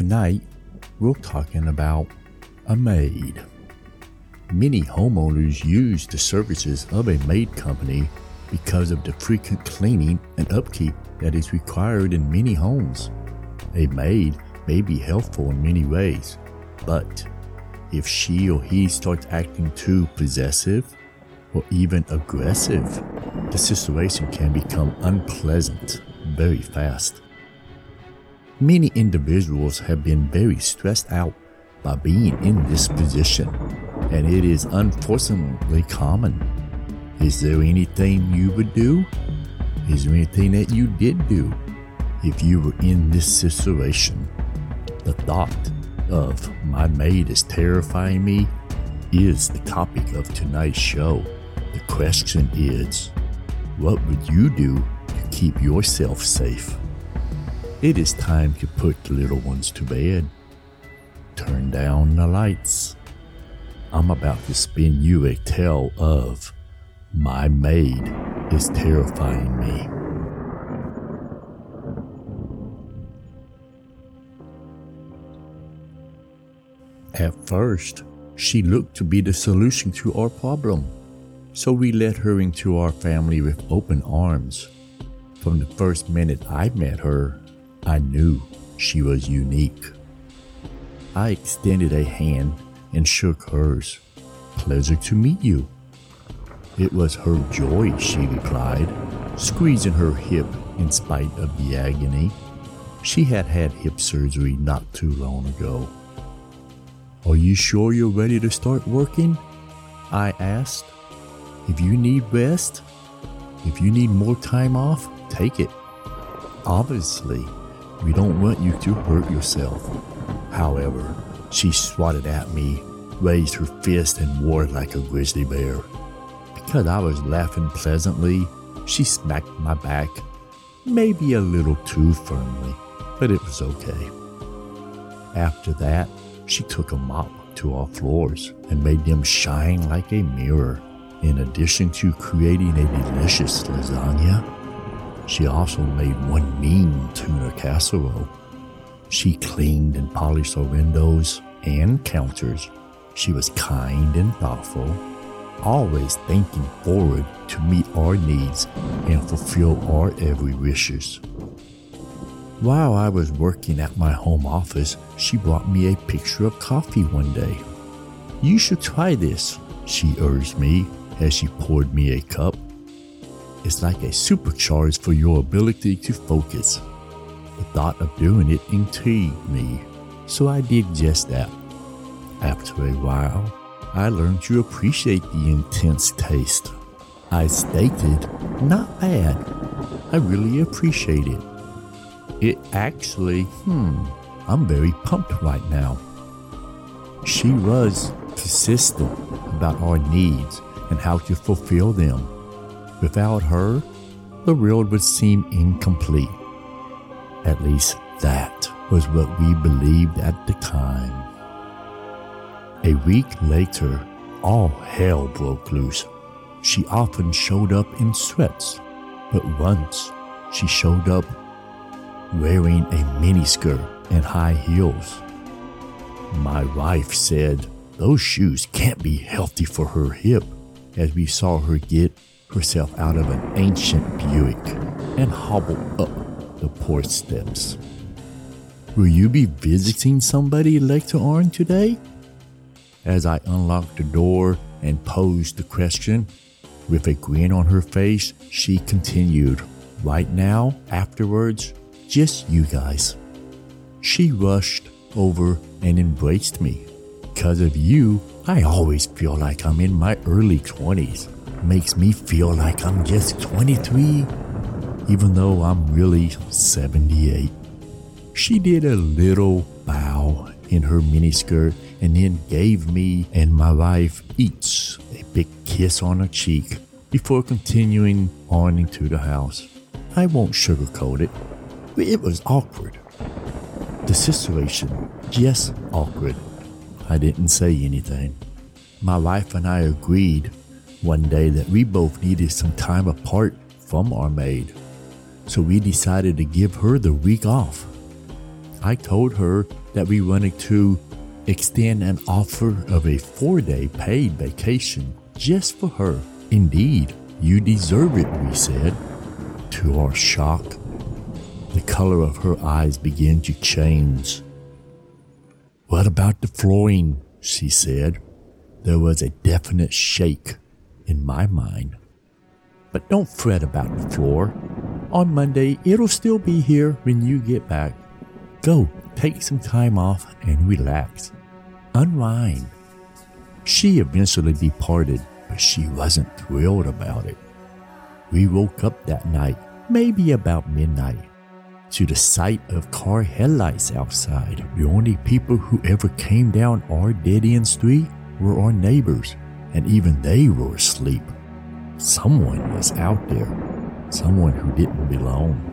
Tonight, we're talking about a maid. Many homeowners use the services of a maid company because of the frequent cleaning and upkeep that is required in many homes. A maid may be helpful in many ways, but if she or he starts acting too possessive or even aggressive, the situation can become unpleasant very fast. Many individuals have been very stressed out by being in this position, and it is unfortunately common. Is there anything you would do? Is there anything that you did do if you were in this situation? The thought of my maid is terrifying me is the topic of tonight's show. The question is, what would you do to keep yourself safe? It is time to put the little ones to bed. Turn down the lights. I'm about to spin you a tale of My Maid is Terrifying Me. At first, she looked to be the solution to our problem, so we let her into our family with open arms. From the first minute I met her, I knew she was unique. I extended a hand and shook hers. Pleasure to meet you. It was her joy, she replied, squeezing her hip in spite of the agony. She had had hip surgery not too long ago. Are you sure you're ready to start working? I asked. If you need rest, if you need more time off, take it. Obviously, we don't want you to hurt yourself. However, she swatted at me, raised her fist, and roared like a grizzly bear. Because I was laughing pleasantly, she smacked my back, maybe a little too firmly, but it was okay. After that, she took a mop to our floors and made them shine like a mirror. In addition to creating a delicious lasagna, she also made one mean tuna casserole. She cleaned and polished our windows and counters. She was kind and thoughtful, always thinking forward to meet our needs and fulfill our every wishes. While I was working at my home office, she brought me a picture of coffee one day. You should try this, she urged me as she poured me a cup. It's like a supercharge for your ability to focus. The thought of doing it intrigued me, so I did just that. After a while, I learned to appreciate the intense taste. I stated, not bad. I really appreciate it. It actually, hmm, I'm very pumped right now. She was persistent about our needs and how to fulfill them. Without her, the world would seem incomplete. At least that was what we believed at the time. A week later, all hell broke loose. She often showed up in sweats, but once she showed up wearing a miniskirt and high heels. My wife said those shoes can't be healthy for her hip as we saw her get herself out of an ancient Buick and hobble up the porch steps. Will you be visiting somebody later on today? As I unlocked the door and posed the question, with a grin on her face, she continued, Right now, afterwards, just you guys. She rushed over and embraced me. Because of you, I always feel like I'm in my early 20s. Makes me feel like I'm just 23, even though I'm really 78. She did a little bow in her miniskirt and then gave me and my wife each a big kiss on her cheek before continuing on into the house. I won't sugarcoat it. It was awkward. The situation, just awkward. I didn't say anything. My wife and I agreed one day that we both needed some time apart from our maid, so we decided to give her the week off. I told her that we wanted to extend an offer of a four day paid vacation just for her. Indeed, you deserve it, we said. To our shock, the color of her eyes began to change. What about the flooring? she said. There was a definite shake in my mind. But don't fret about the floor. On Monday, it'll still be here when you get back. Go, take some time off and relax. Unwind. She eventually departed, but she wasn't thrilled about it. We woke up that night, maybe about midnight, to the sight of car headlights outside. The only people who ever came down our dead end street were our neighbors, and even they were asleep. Someone was out there, someone who didn't belong.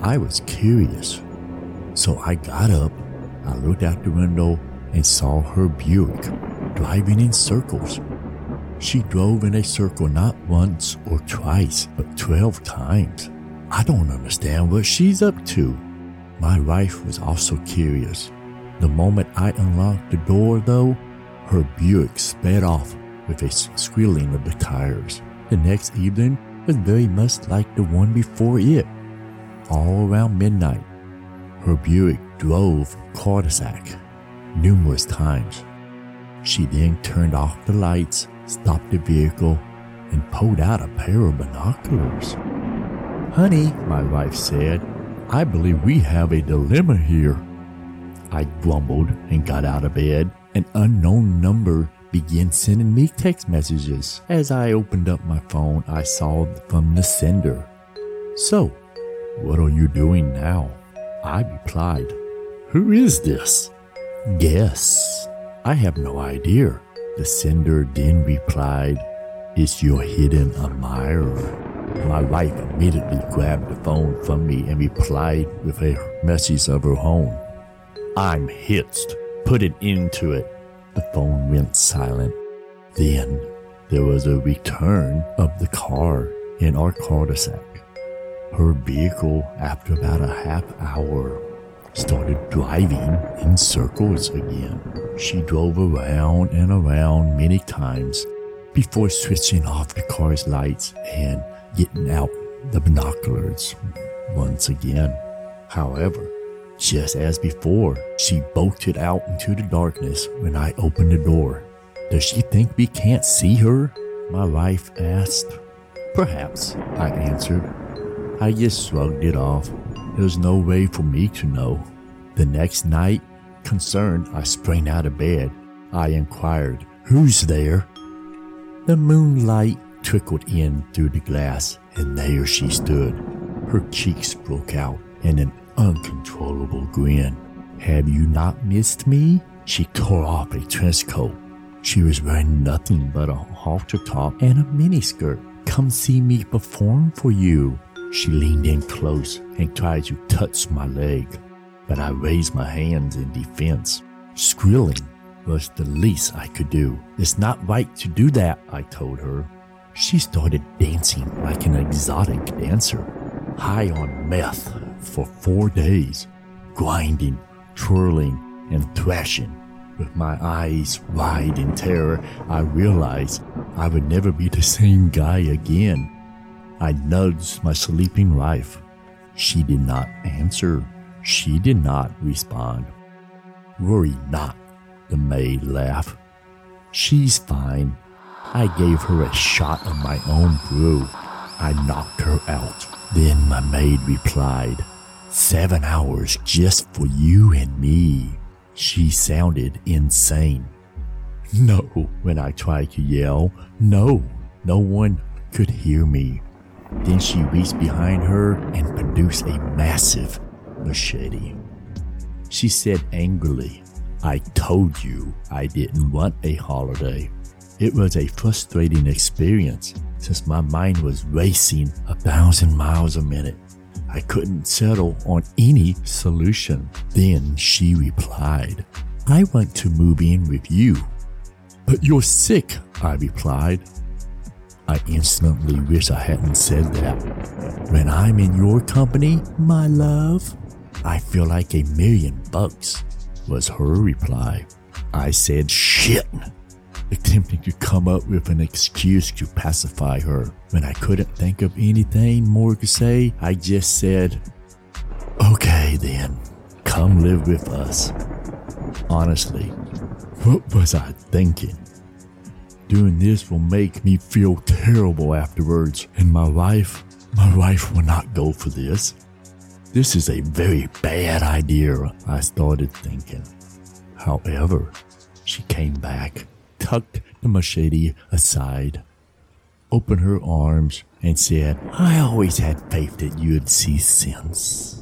I was curious, so I got up, I looked out the window, and saw her Buick driving in circles. She drove in a circle not once or twice, but 12 times. I don't understand what she's up to. My wife was also curious. The moment I unlocked the door, though, her Buick sped off with a squealing of the tires. The next evening was very much like the one before it. All around midnight, her Buick drove cul-de-sac numerous times. She then turned off the lights, stopped the vehicle, and pulled out a pair of binoculars. Honey, my wife said, I believe we have a dilemma here. I grumbled and got out of bed. An unknown number began sending me text messages. As I opened up my phone, I saw from the sender. So, what are you doing now? I replied, Who is this? Guess. I have no idea. The sender then replied, It's your hidden admirer. My wife immediately grabbed the phone from me and replied with a message of her own. I'm hitched. Put it into it. The phone went silent. Then there was a return of the car in our cul-de-sac. Her vehicle, after about a half hour, started driving in circles again. She drove around and around many times before switching off the car's lights and getting out the binoculars once again. However, just as before, she bolted out into the darkness when I opened the door. Does she think we can't see her? My wife asked. Perhaps, I answered. I just shrugged it off. There's no way for me to know. The next night, concerned, I sprang out of bed. I inquired, Who's there? The moonlight trickled in through the glass, and there she stood. Her cheeks broke out in an uncontrollable grin. Have you not missed me? She tore off a trench coat. She was wearing nothing but a halter top and a miniskirt. Come see me perform for you. She leaned in close and tried to touch my leg, but I raised my hands in defense. Squealing was the least I could do. It's not right to do that, I told her. She started dancing like an exotic dancer, high on meth for four days, grinding, twirling, and thrashing. With my eyes wide in terror, I realized I would never be the same guy again. I nudged my sleeping wife. She did not answer. She did not respond. Worry not, the maid laughed. She's fine. I gave her a shot of my own brew. I knocked her out. Then my maid replied, Seven hours just for you and me. She sounded insane. No, when I tried to yell, no, no one could hear me. Then she reached behind her and produced a massive machete. She said angrily, I told you I didn't want a holiday. It was a frustrating experience since my mind was racing a thousand miles a minute. I couldn't settle on any solution. Then she replied, I want to move in with you. But you're sick, I replied. I instantly wish I hadn't said that. When I'm in your company, my love, I feel like a million bucks, was her reply. I said, shit, attempting to come up with an excuse to pacify her. When I couldn't think of anything more to say, I just said, okay then, come live with us. Honestly, what was I thinking? Doing this will make me feel terrible afterwards, and my wife, my wife will not go for this. This is a very bad idea, I started thinking. However, she came back, tucked the machete aside, opened her arms, and said, I always had faith that you'd see sense.